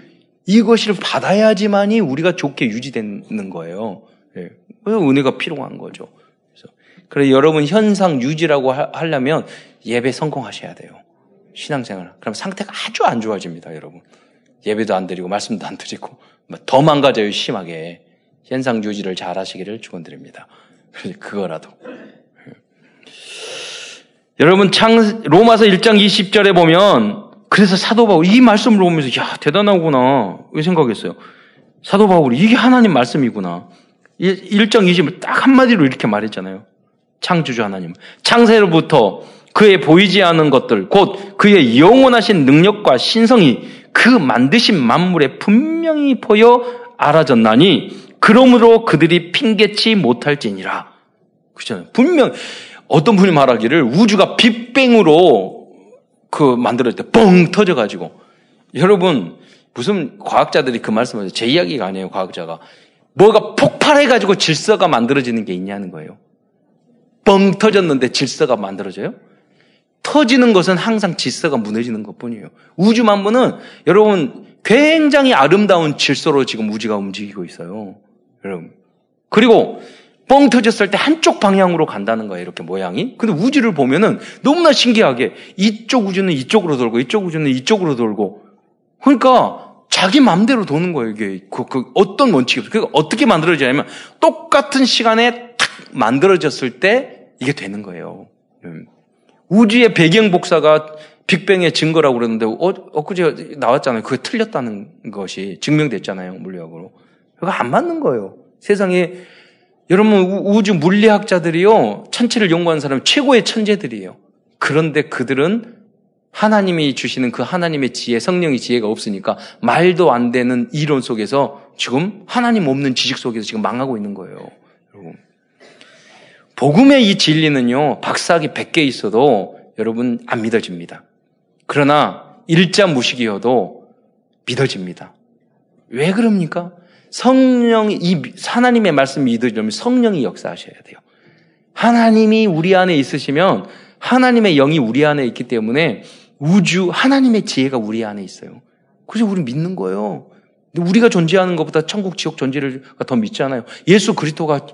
이것을 받아야지만이 우리가 좋게 유지되는 거예요. 예. 그래서 은혜가 필요한 거죠. 그래서, 그래 여러분 현상 유지라고 하, 하려면 예배 성공하셔야 돼요. 신앙생활. 그럼 상태가 아주 안 좋아집니다, 여러분. 예배도 안 드리고 말씀도 안 드리고 더 망가져요, 심하게. 현상 유지를 잘 하시기를 축원드립니다. 그거라도. 여러분 창 로마서 1장 20절에 보면 그래서 사도 바울 이 말씀을 보면서 야 대단하구나 이 생각했어요. 사도 바울이 이게 하나님 말씀이구나. 1장 20을 딱 한마디로 이렇게 말했잖아요. 창조주 하나님. 창세로부터 그의 보이지 않은 것들, 곧 그의 영원하신 능력과 신성이 그 만드신 만물에 분명히 보여 알아졌나니, 그러므로 그들이 핑계치 못할지니라. 그렇잖아요. 분명, 어떤 분이 말하기를 우주가 빅뱅으로 그 만들어질 때 뻥 터져가지고 여러분 무슨 과학자들이 그 하죠. 제 이야기가 아니에요. 과학자가 뭐가 폭발해가지고 질서가 만들어지는 게 있냐는 거예요. 뻥 터졌는데 질서가 만들어져요? 터지는 것은 항상 질서가 무너지는 것 뿐이에요. 우주 만물은 여러분 굉장히 아름다운 질서로 지금 우주가 움직이고 있어요. 여러분. 그리고 뻥 터졌을 때 한쪽 방향으로 간다는 거예요. 이렇게 모양이. 근데 우주를 보면은 너무나 신기하게 이쪽 우주는 이쪽으로 돌고 이쪽 우주는 이쪽으로 돌고 그러니까 자기 마음대로 도는 거예요. 이게 그, 그 어떤 원칙이 없어요. 그러니까 어떻게 만들어지냐면 똑같은 시간에 탁 만들어졌을 때 이게 되는 거예요. 음. 우주의 배경 복사가 빅뱅의 증거라고 그러는데 어, 엊그제 나왔잖아요. 그게 틀렸다는 것이 증명됐잖아요. 물리학으로. 그거 안 맞는 거예요. 세상에 여러분 우주 물리학자들이요 천체를 연구하는 사람 최고의 천재들이에요. 그런데 그들은 하나님이 주시는 그 하나님의 지혜, 성령의 지혜가 없으니까 말도 안 되는 이론 속에서 지금 하나님 없는 지식 속에서 지금 망하고 있는 거예요. 여러분. 복음의 이 진리는요, 박사학위 100개 있어도 여러분 안 믿어집니다. 그러나 일자 무식이어도 믿어집니다. 왜 그럽니까? 성령이, 이 하나님의 말씀 믿으려면 성령이 역사하셔야 돼요. 하나님이 우리 안에 있으시면 하나님의 영이 우리 안에 있기 때문에 우주, 하나님의 지혜가 우리 안에 있어요. 그래서 우리 믿는 거예요. 근데 우리가 존재하는 것보다 천국, 지옥 존재를 더 믿잖아요. 예수 그리스도가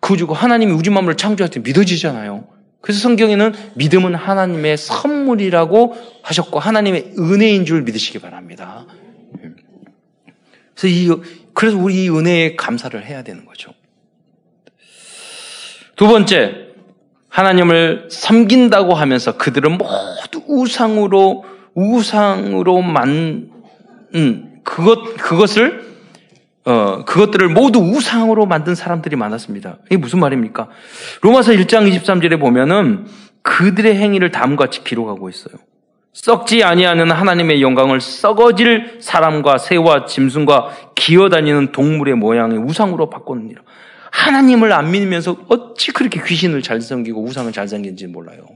그주고 하나님이 우주 만물을 창조할 때 믿어지잖아요. 그래서 성경에는 믿음은 하나님의 선물이라고 하셨고 하나님의 은혜인 줄 믿으시기 바랍니다. 그래서 이 그래서 우리 이 은혜에 감사를 해야 되는 거죠. 두 번째, 하나님을 섬긴다고 하면서 그들은 모두 우상으로, 우상으로 만, 음, 그것, 그것을, 어, 그것들을 모두 우상으로 만든 사람들이 많았습니다. 이게 무슨 말입니까? 로마서 1장 23절에 보면은 그들의 행위를 다음과 같이 기록하고 있어요. 썩지 아니하는 하나님의 영광을 썩어질 사람과 새와 짐승과 기어다니는 동물의 모양의 우상으로 바꿨느니라. 하나님을 안 믿으면서 어찌 그렇게 귀신을 잘 섬기고 우상을 잘 섬기는지 몰라요.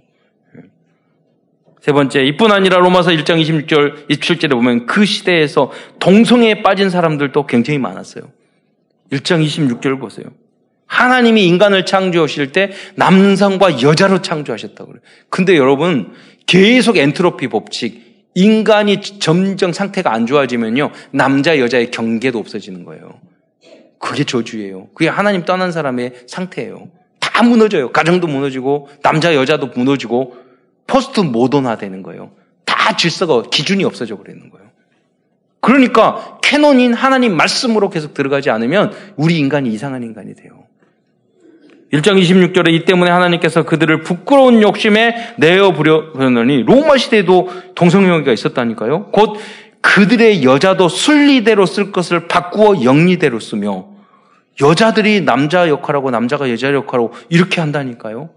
세 번째, 이뿐 아니라 로마서 1장 26절, 27절에 보면 그 시대에서 동성애에 빠진 사람들도 굉장히 많았어요. 1장 26절 보세요. 하나님이 인간을 창조하실 때 남성과 여자로 창조하셨다고 그래요. 근데 여러분, 계속 엔트로피 법칙, 인간이 점점 상태가 안 좋아지면요, 남자, 여자의 경계도 없어지는 거예요. 그게 저주예요. 그게 하나님 떠난 사람의 상태예요. 다 무너져요. 가정도 무너지고, 남자, 여자도 무너지고, 포스트 모던화 되는 거예요. 다 질서가, 기준이 없어져 버리는 거예요. 그러니까, canon인 하나님 말씀으로 계속 들어가지 않으면, 우리 인간이 이상한 인간이 돼요. 1장 26절에 이 때문에 하나님께서 그들을 부끄러운 욕심에 내어 부려니 로마 시대에도 동성애가 있었다니까요. 곧 그들의 여자도 순리대로 쓸 것을 바꾸어 영리대로 쓰며 여자들이 남자 역할하고 남자가 여자 역할하고 이렇게 한다니까요.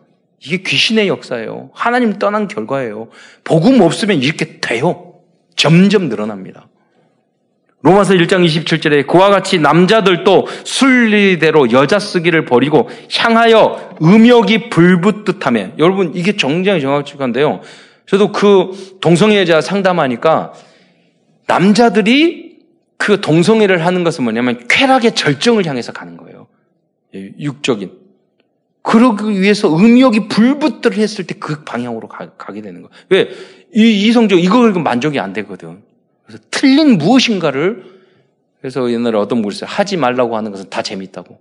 이게 귀신의 역사예요. 하나님 떠난 결과예요. 복음 없으면 이렇게 돼요. 점점 늘어납니다. 로마서 1장 27절에 그와 같이 남자들도 순리대로 여자 쓰기를 버리고 향하여 음욕이 불붙듯하며 여러분 이게 정장이 정확한데요. 저도 그 동성애자 상담하니까 남자들이 그 동성애를 하는 것은 뭐냐면 쾌락의 절정을 향해서 가는 거예요. 예, 육적인. 그러기 위해서 음욕이 불붙듯 했을 때 그 방향으로 가, 게 되는 거예요. 왜? 이 이성적 이거 만족이 안 되거든. 그래서 틀린 무엇인가를 그래서 옛날에 어떤 분이 있어요. 하지 말라고 하는 것은 다 재밌다고.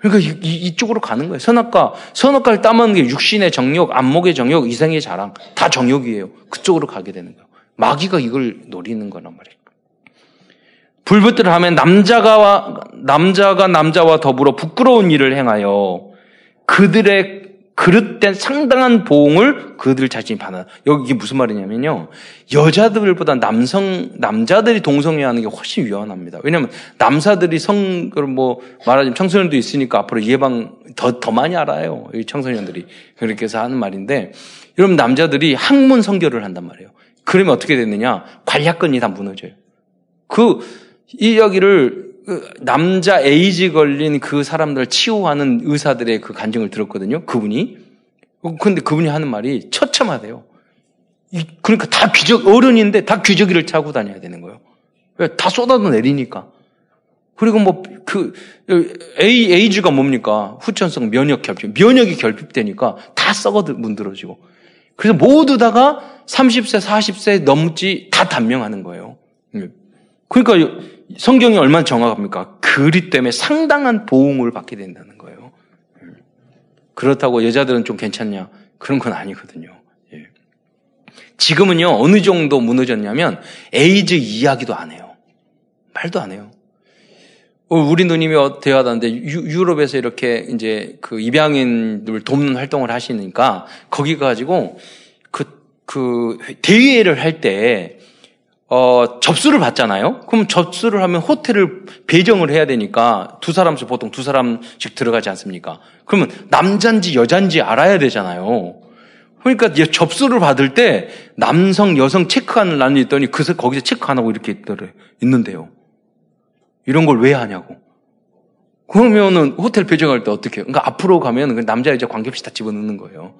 그러니까 이, 쪽으로 가는 거예요. 선악과 선악과를 따먹는 게 육신의 정욕, 안목의 정욕, 이생의 자랑 다 정욕이에요. 그쪽으로 가게 되는 거예요. 마귀가 이걸 노리는 거란 말이에요. 불붙들을 하면 남자가 남자가 남자와 더불어 부끄러운 일을 행하여 그들의 그릇된 상당한 보응을 그들 자신이 받아. 여기 이게 무슨 말이냐면요. 여자들보다 남성, 남자들이 동성애하는 게 훨씬 위험합니다. 왜냐하면 남사들이 성, 뭐, 말하자면 청소년도 있으니까 앞으로 예방 더, 더 많이 알아요. 이 청소년들이. 그렇게 해서 하는 말인데, 여러분 남자들이 학문 성결을 한단 말이에요. 그러면 어떻게 됐느냐? 관략근이 다 무너져요. 그, 이 이야기를 그 남자 에이즈 걸린 그 사람들 치유하는 의사들의 그 간증을 들었거든요. 그분이. 근데 그분이 하는 말이 처참하대요. 그러니까 다 귀적, 어른인데 다 귀저귀를 차고 다녀야 되는 거예요. 왜? 다 쏟아도 내리니까. 그리고 뭐, 그, 에이, 에이즈가 뭡니까? 후천성 면역 결핍. 면역이 결핍되니까 다 썩어 문드러지고. 그래서 모두 다가 30세, 40세 넘지 다 단명하는 거예요. 그러니까 성경이 얼마나 정확합니까? 그리 때문에 상당한 보응을 받게 된다는 거예요. 그렇다고 여자들은 좀 괜찮냐? 그런 건 아니거든요. 예. 지금은요, 어느 정도 무너졌냐면, 에이즈 이야기도 안 해요. 말도 안 해요. 어, 우리 누님이 대화하는데 유럽에서 이렇게 이제 그 입양인들 돕는 활동을 하시니까 거기 가지고 그, 그 대회를 할 때 어, 접수를 받잖아요? 그럼 접수를 하면 호텔을 배정을 해야 되니까 두 사람씩 보통 두 사람씩 들어가지 않습니까? 그러면 남잔지 여잔지 알아야 되잖아요. 그러니까 접수를 받을 때 남성, 여성 체크하는欄이 있더니 그 거기서 체크 안 하고 이렇게 있더래, 있는데요. 이런 걸 왜 하냐고. 그러면은 호텔 배정할 때 어떻게 해요? 그러니까 앞으로 가면 그 남자, 여자 관계 없이 다 집어넣는 거예요.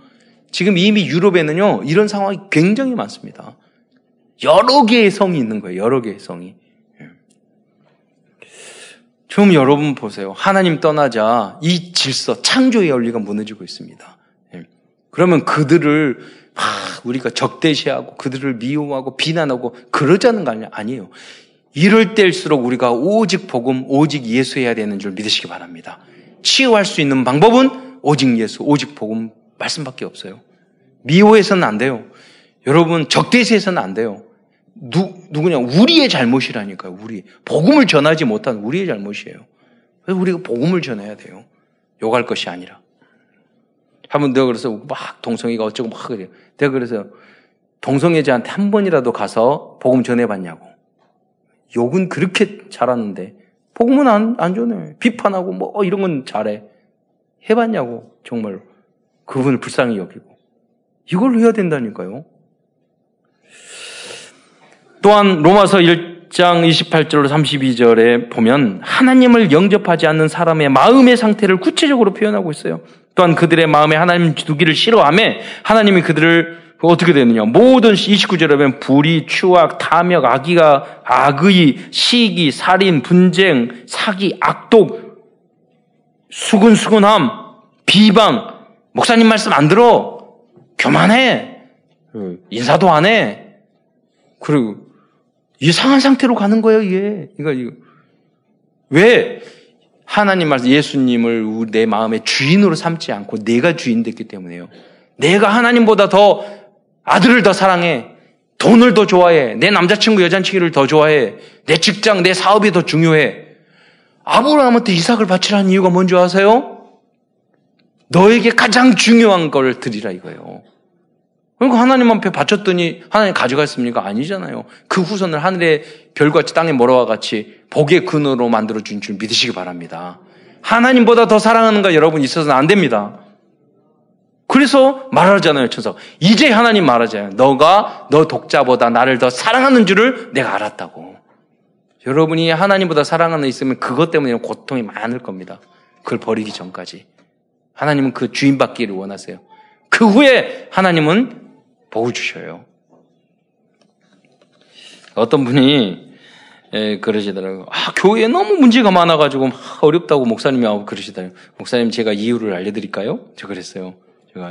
지금 이미 유럽에는요, 이런 상황이 굉장히 많습니다. 여러 개의 성이 있는 거예요. 여러 개의 성이. 좀 여러분 보세요. 하나님 떠나자 이 질서, 창조의 원리가 무너지고 있습니다. 예. 그러면 그들을 우리가 적대시하고 그들을 미워하고 비난하고 그러자는 거? 아니에요. 이럴 때일수록 우리가 오직 복음, 오직 예수해야 되는 줄 믿으시기 바랍니다. 치유할 수 있는 방법은 오직 예수, 오직 복음 말씀밖에 없어요. 미워해서는 안 돼요. 여러분 적대시해서는 안 돼요. 누, 누구냐? 우리의 잘못이라니까요, 우리. 복음을 전하지 못한 우리의 잘못이에요. 그래서 우리가 복음을 전해야 돼요. 욕할 것이 아니라. 한번 내가 그래서 막 동성애가 어쩌고 막 그래요. 내가 그래서 동성애자한테 한 번이라도 가서 복음 전해봤냐고. 욕은 그렇게 잘하는데, 복음은 안, 안 전해. 비판하고 뭐 어, 이런 건 잘해. 해봤냐고, 정말. 그분을 불쌍히 여기고. 이걸 해야 된다니까요. 또한 로마서 1장 28절로 32절에 보면 하나님을 영접하지 않는 사람의 마음의 상태를 구체적으로 표현하고 있어요. 또한 그들의 마음에 하나님 두기를 싫어함에 하나님이 그들을 어떻게 되느냐. 모든 29절에 보면 불의, 추악, 탐욕, 악의가, 악의, 시기, 살인, 분쟁, 사기, 악독, 수근수근함, 비방, 목사님 말씀 안 들어. 교만해. 인사도 안 해. 그리고 이상한 상태로 가는 거예요, 이게. 이거, 이거. 왜? 하나님 말씀, 예수님을 내 마음의 주인으로 삼지 않고 내가 주인 됐기 때문에요. 내가 하나님보다 더 아들을 더 사랑해. 돈을 더 좋아해. 내 남자친구, 여자친구를 더 좋아해. 내 직장, 내 사업이 더 중요해. 아브라함한테 이삭을 바치라는 이유가 뭔지 아세요? 너에게 가장 중요한 걸 드리라 이거예요. 그러니까 하나님 앞에 바쳤더니 하나님 가져갔습니까? 아니잖아요. 그 후손을 하늘의 별같이 땅에 몰아와 같이 복의 근으로 만들어 준 줄 믿으시기 바랍니다. 하나님보다 더 사랑하는가 여러분 있어서는 안 됩니다. 그래서 말하잖아요, 천사. 이제 하나님 말하잖아요. 너가 너 독자보다 나를 더 사랑하는 줄을 내가 알았다고. 여러분이 하나님보다 사랑하는 있으면 그것 때문에 고통이 많을 겁니다. 그걸 버리기 전까지. 하나님은 그 주인 받기를 원하세요. 그 후에 하나님은 복을 주셔요. 어떤 분이 예, 그러시더라고요. 아, 교회에 너무 문제가 많아가지고 막 어렵다고 목사님이 하고 그러시더라고요. 목사님 제가 이유를 알려드릴까요? 저 그랬어요. 제가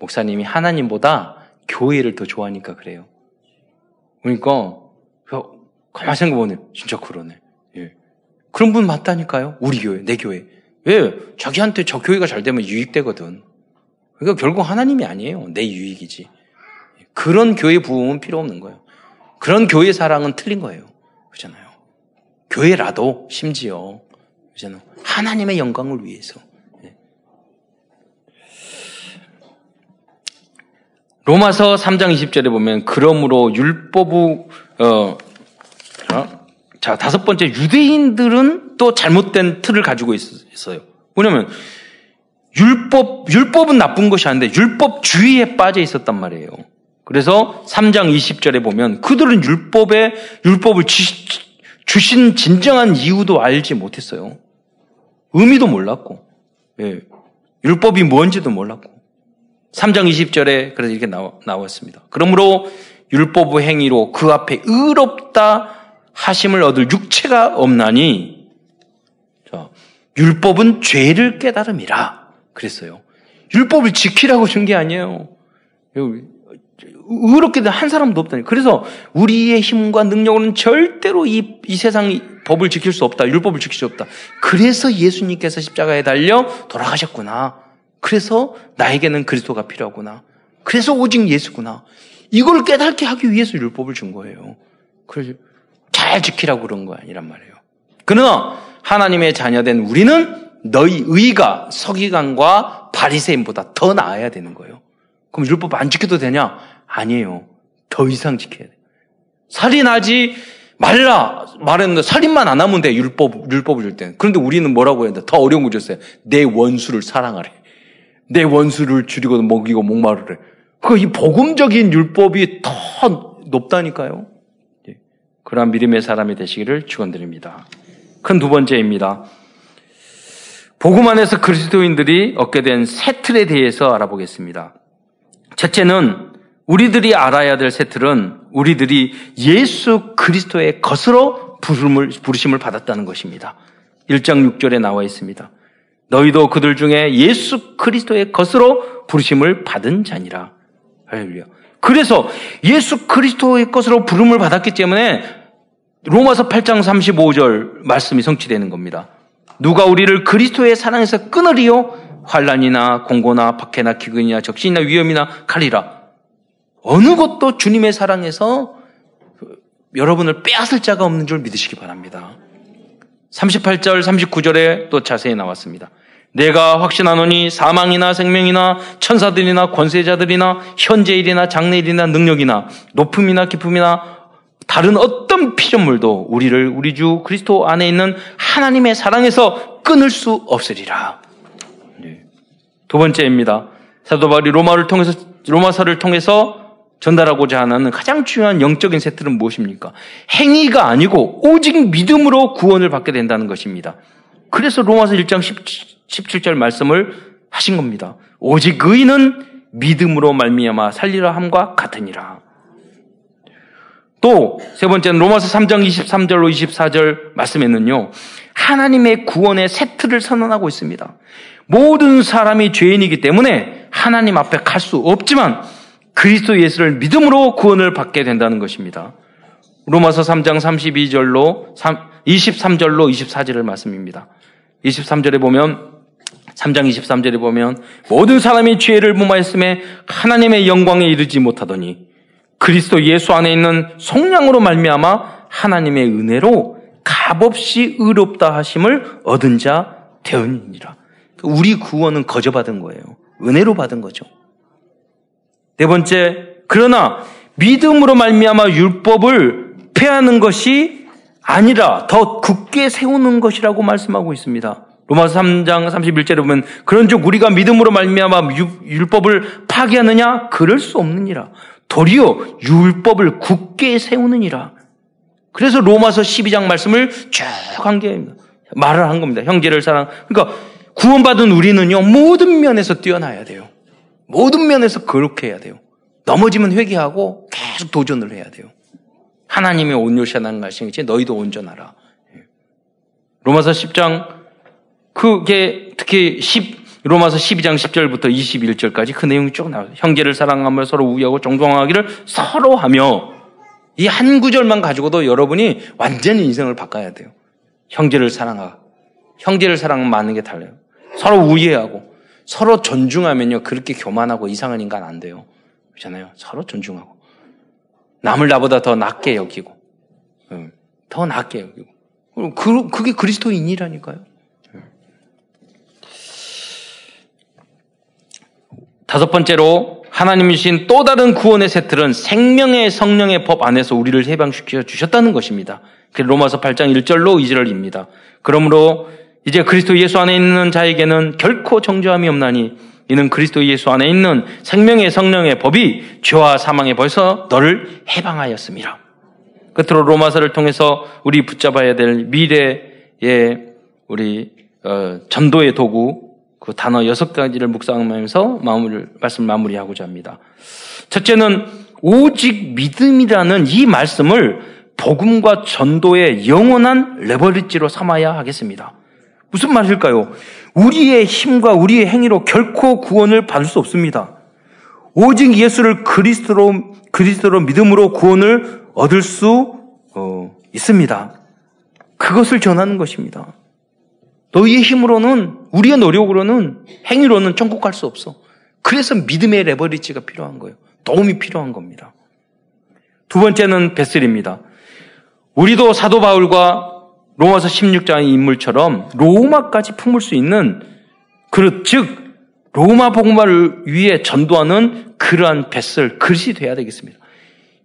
목사님이 하나님보다 교회를 더 좋아하니까 그래요. 그러니까 가만 생각해보네. 진짜 그러네. 예. 그런 분 맞다니까요. 우리 교회, 내 교회. 왜? 자기한테 저 교회가 잘 되면 유익되거든. 그러니까 결국 하나님이 아니에요. 내 유익이지. 그런 교회 부흥은 필요 없는 거예요. 그런 교회 사랑은 틀린 거예요. 그렇잖아요. 교회라도 심지어 그잖아요. 하나님의 영광을 위해서. 예. 로마서 3장 20절에 보면 그러므로 율법우 어, 어, 자 다섯 번째 유대인들은 또 잘못된 틀을 가지고 있어요. 뭐냐면 율법 율법은 나쁜 것이 아닌데 율법주의에 빠져 있었단 말이에요. 그래서 3장 20절에 보면 그들은 율법에 율법을 지, 주신 진정한 이유도 알지 못했어요. 의미도 몰랐고, 예. 율법이 뭔지도 몰랐고. 3장 20절에 그래서 이렇게 나와, 나왔습니다. 그러므로 율법 행위로 그 앞에 의롭다 하심을 얻을 육체가 없나니, 자, 율법은 죄를 깨달음이라. 그랬어요. 율법을 지키라고 준 게 아니에요. 의롭게 된 한 사람도 없다니. 그래서 우리의 힘과 능력으로는 절대로 이, 이 세상 법을 지킬 수 없다. 율법을 지킬 수 없다. 그래서 예수님께서 십자가에 달려 돌아가셨구나. 그래서 나에게는 그리스도가 필요하구나. 그래서 오직 예수구나. 이걸 깨닫게 하기 위해서 율법을 준 거예요. 그래서 잘 지키라고 그런 거 아니란 말이에요. 그러나 하나님의 자녀된 우리는 너희 의가 서기관과 바리새인보다 더 나아야 되는 거예요. 그럼 율법 안 지켜도 되냐? 아니에요. 더 이상 지켜야 돼요. 살인하지 말라 말했는데 살인만 안 하면 돼 율법 율법을 줄 때는. 그런데 우리는 뭐라고 했는데 더 어려운 거 줬어요. 내 원수를 사랑하래. 내 원수를 줄이고 먹이고 목마르래. 그이 복음적인 율법이 더 높다니까요. 예. 그러한 믿음의 사람이 되시기를 축원드립니다. 큰 두 번째입니다. 복음 안에서 그리스도인들이 얻게 된 새 틀에 대해서 알아보겠습니다. 첫째는 우리들이 알아야 될 세틀은 우리들이 예수 그리스도의 것으로 부름을, 부르심을 받았다는 것입니다. 1장 6절에 나와 있습니다. 너희도 그들 중에 예수 그리스도의 것으로 부르심을 받은 자니라. 할렐루야. 그래서 예수 그리스도의 것으로 부름을 받았기 때문에 로마서 8장 35절 말씀이 성취되는 겁니다. 누가 우리를 그리스도의 사랑에서 끊으리요? 환란이나 공고나 박해나 기근이나 적신이나 위험이나 칼이라. 어느 것도 주님의 사랑에서 여러분을 빼앗을 자가 없는 줄 믿으시기 바랍니다. 38절, 39절에 또 자세히 나왔습니다. 내가 확신하노니 사망이나 생명이나 천사들이나 권세자들이나 현재일이나 장래일이나 능력이나 높음이나 깊음이나 다른 어떤 피조물도 우리를 우리 주 그리스도 안에 있는 하나님의 사랑에서 끊을 수 없으리라. 네. 두 번째입니다. 사도 바울이 로마를 통해서 로마서를 통해서 전달하고자 하는 가장 중요한 영적인 세트는 무엇입니까? 행위가 아니고 오직 믿음으로 구원을 받게 된다는 것입니다. 그래서 로마서 1장 17, 절 말씀을 하신 겁니다. 오직 의인은 믿음으로 말미암아 살리라 함과 같으니라. 또 세 번째는 로마서 3장 23절로 24절 말씀에는요. 하나님의 구원의 세트를 선언하고 있습니다. 모든 사람이 죄인이기 때문에 하나님 앞에 갈 수 없지만 그리스도 예수를 믿음으로 구원을 받게 된다는 것입니다. 로마서 3장 32절로 23절로 24절을 말씀입니다. 23절에 보면 3장 23절에 보면 모든 사람이 죄를 무마했음에 하나님의 영광에 이르지 못하더니 그리스도 예수 안에 있는 속량으로 말미암아 하나님의 은혜로 값없이 의롭다 하심을 얻은 자 되었느니라. 우리 구원은 거저 받은 거예요. 은혜로 받은 거죠. 네 번째, 그러나 믿음으로 말미암아 율법을 폐하는 것이 아니라 더 굳게 세우는 것이라고 말씀하고 있습니다. 로마서 3장 31절에 보면 그런즉 우리가 믿음으로 말미암아 율법을 파기하느냐 그럴 수 없느니라. 도리어 율법을 굳게 세우느니라. 그래서 로마서 12장 말씀을 쭉 한 게 말을 한 겁니다. 형제를 사랑. 그러니까 구원받은 우리는요 모든 면에서 뛰어나야 돼요. 모든 면에서 그렇게 해야 돼요. 넘어지면 회개하고 계속 도전을 해야 돼요. 하나님의 온유시하는 말씀이지 너희도 온전하라. 예. 로마서 10장 그게 특히 10 로마서 12장 10절부터 21절까지 그 내용이 쭉 나와요. 형제를 사랑하며 서로 우애하고 정정하기를 서로 하며 이 한 구절만 가지고도 여러분이 완전히 인생을 바꿔야 돼요. 형제를 사랑하. 형제를 사랑하면 많은 게 달라요. 서로 우애하고 서로 존중하면요. 그렇게 교만하고 이상한 인간 안 돼요. 그렇잖아요. 서로 존중하고. 남을 나보다 더 낫게 여기고. 더 낫게 여기고. 그, 그게 그리스도인이라니까요. 다섯 번째로 하나님이 주신 또 다른 구원의 세틀은 생명의 성령의 법 안에서 우리를 해방시켜 주셨다는 것입니다. 로마서 8장 1절로 2절입니다. 그러므로 이제 그리스도 예수 안에 있는 자에게는 결코 정죄함이 없나니 이는 그리스도 예수 안에 있는 생명의 성령의 법이 죄와 사망에 벌써 너를 해방하였습니다. 끝으로 로마서를 통해서 우리 붙잡아야 될 미래의 우리 어, 전도의 도구 그 단어 여섯 가지를 묵상하면서 마무리, 말씀 마무리하고자 합니다. 첫째는 오직 믿음이라는 이 말씀을 복음과 전도의 영원한 레버리지로 삼아야 하겠습니다. 무슨 말일까요? 우리의 힘과 우리의 행위로 결코 구원을 받을 수 없습니다. 오직 예수를 그리스도로 그리스도로 믿음으로 구원을 얻을 수 어, 있습니다. 그것을 전하는 것입니다. 너희의 힘으로는 우리의 노력으로는 행위로는 천국 갈 수 없어. 그래서 믿음의 레버리지가 필요한 거예요. 도움이 필요한 겁니다. 두 번째는 베슬입니다. 우리도 사도 바울과 로마서 16장의 인물처럼 로마까지 품을 수 있는 그릇, 즉 로마 복음화를 위해 전도하는 그러한 뱃슬 그릇이 돼야 되겠습니다.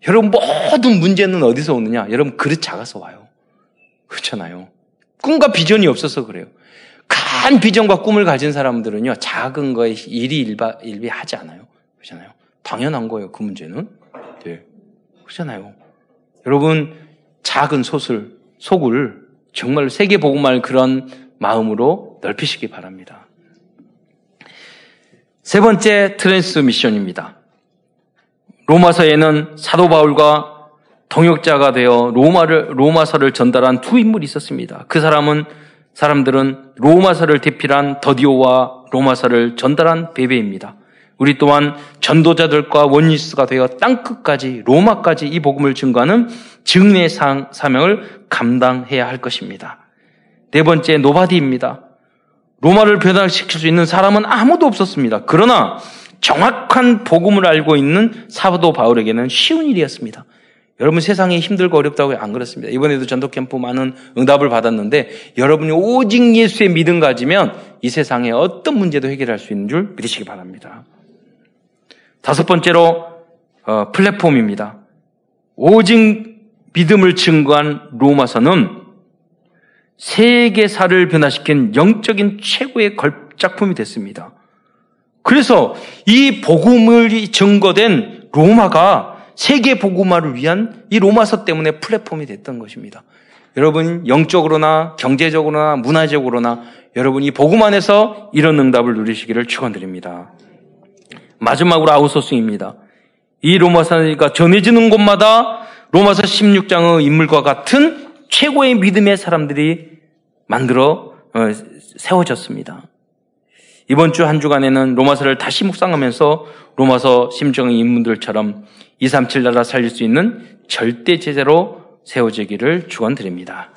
여러분 모든 문제는 어디서 오느냐? 여러분 그릇 작아서 와요. 그렇잖아요. 꿈과 비전이 없어서 그래요. 큰 비전과 꿈을 가진 사람들은요 작은 거에 일이 일바, 일비하지 않아요. 그렇잖아요. 당연한 거예요. 그 문제는. 네. 그렇잖아요. 여러분 작은 솥을 속을 정말 세계 복음할 그런 마음으로 넓히시기 바랍니다. 세 번째 트랜스미션입니다. 로마서에는 사도 바울과 동역자가 되어 로마를 로마서를 전달한 두 인물이 있었습니다. 그 사람은 사람들은 로마서를 대필한 더디오와 로마서를 전달한 베베입니다. 우리 또한 전도자들과 원리스가 되어 땅끝까지 로마까지 이 복음을 증거하는 증례 사명을 감당해야 할 것입니다. 네 번째 nobody입니다. 로마를 변화시킬 수 있는 사람은 아무도 없었습니다. 그러나 정확한 복음을 알고 있는 사도 바울에게는 쉬운 일이었습니다. 여러분 세상이 힘들고 어렵다고 안 그렇습니다. 이번에도 전도 캠프 많은 응답을 받았는데 여러분이 오직 예수의 믿음 가지면 이 세상에 어떤 문제도 해결할 수 있는 줄 믿으시기 바랍니다. 다섯 번째로 어, 플랫폼입니다. 오직 믿음을 증거한 로마서는 세계사를 변화시킨 영적인 최고의 걸작품이 됐습니다. 그래서 이 복음을 증거된 로마가 세계 복음화를 위한 이 로마서 때문에 플랫폼이 됐던 것입니다. 여러분 영적으로나 경제적으로나 문화적으로나 여러분 이 복음 안에서 이런 응답을 누리시기를 축원드립니다. 마지막으로 아우소스입니다. 이 로마서가 전해지는 곳마다 로마서 16장의 인물과 같은 최고의 믿음의 사람들이 만들어 어, 세워졌습니다. 이번 주 한 주간에는 로마서를 다시 묵상하면서 로마서 심정의 인물들처럼 237 나라 살릴 수 있는 절대 제재로 세워지기를 축원드립니다.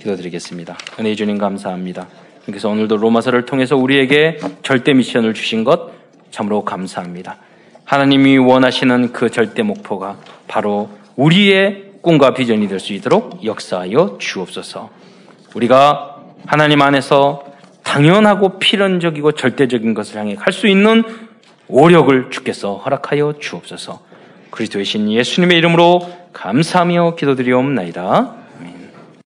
기도드리겠습니다. 은혜 주님 감사합니다. 그래서 오늘도 로마서를 통해서 우리에게 절대 미션을 주신 것 참으로 감사합니다. 하나님이 원하시는 그 절대 목표가 바로 우리의 꿈과 비전이 될 수 있도록 역사하여 주옵소서. 우리가 하나님 안에서 당연하고 필연적이고 절대적인 것을 향해 갈 수 있는 오력을 주께서 허락하여 주옵소서. 그리스도의 신 예수님의 이름으로 감사하며 기도드리옵나이다.